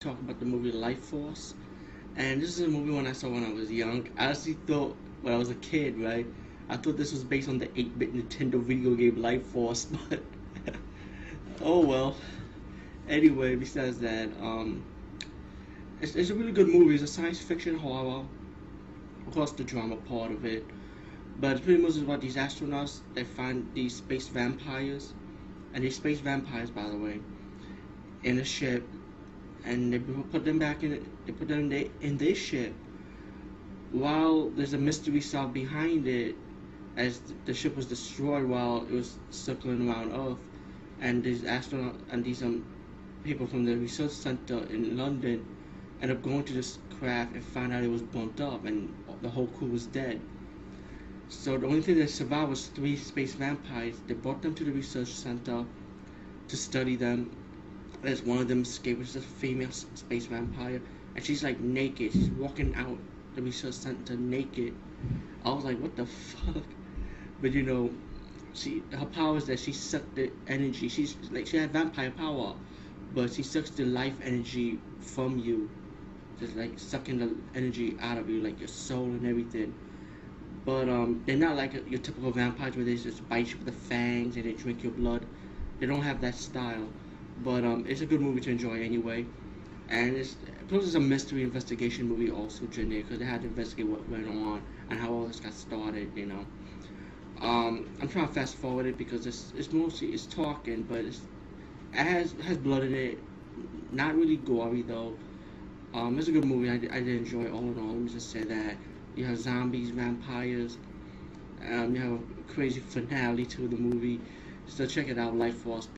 talk about the movie Lifeforce. And this is a movie when I saw when I was young. I actually thought when I was a kid, right? I thought this was based on the 8-bit Nintendo video game Life Force, but oh well. Anyway, besides that, um, it's, it's a really good movie. It's a science fiction horror. Of course, the drama part of it. But it's pretty much about these astronauts that find these space vampires. And these space vampires, by the way, in a ship. And they put them back in. They put them in, in this ship. While there's a mystery solved behind it, as the ship was destroyed while it was circling around Earth, and these astronauts and these um people from the research center in London end up going to this craft and find out it was burnt up and the whole crew was dead. So the only thing that survived was three space vampires. They brought them to the research center to study them. As one of them is a female space vampire, and she's like naked. She's walking out the research center naked. I was like, what the fuck? But you know, she her power is that she sucked the energy. She's like she had vampire power, but she sucks the life energy from you, just like sucking the energy out of you, like your soul and everything. But um, they're not like your typical vampires where they just bite you with the fangs and they drink your blood. They don't have that style. But um, it's a good movie to enjoy anyway. And it's plus it's a mystery investigation movie also, Jenny, because they had to investigate what went on and how all this got started, you know. Um, I'm trying to fast forward it because it's it's mostly it's talking, but it's it has has blood in it. Not really gory though. Um, it's a good movie. I, I did enjoy all in all. Let me just say that. You have zombies, vampires. Um, you have a crazy finale to the movie. So check it out, Lifeforce.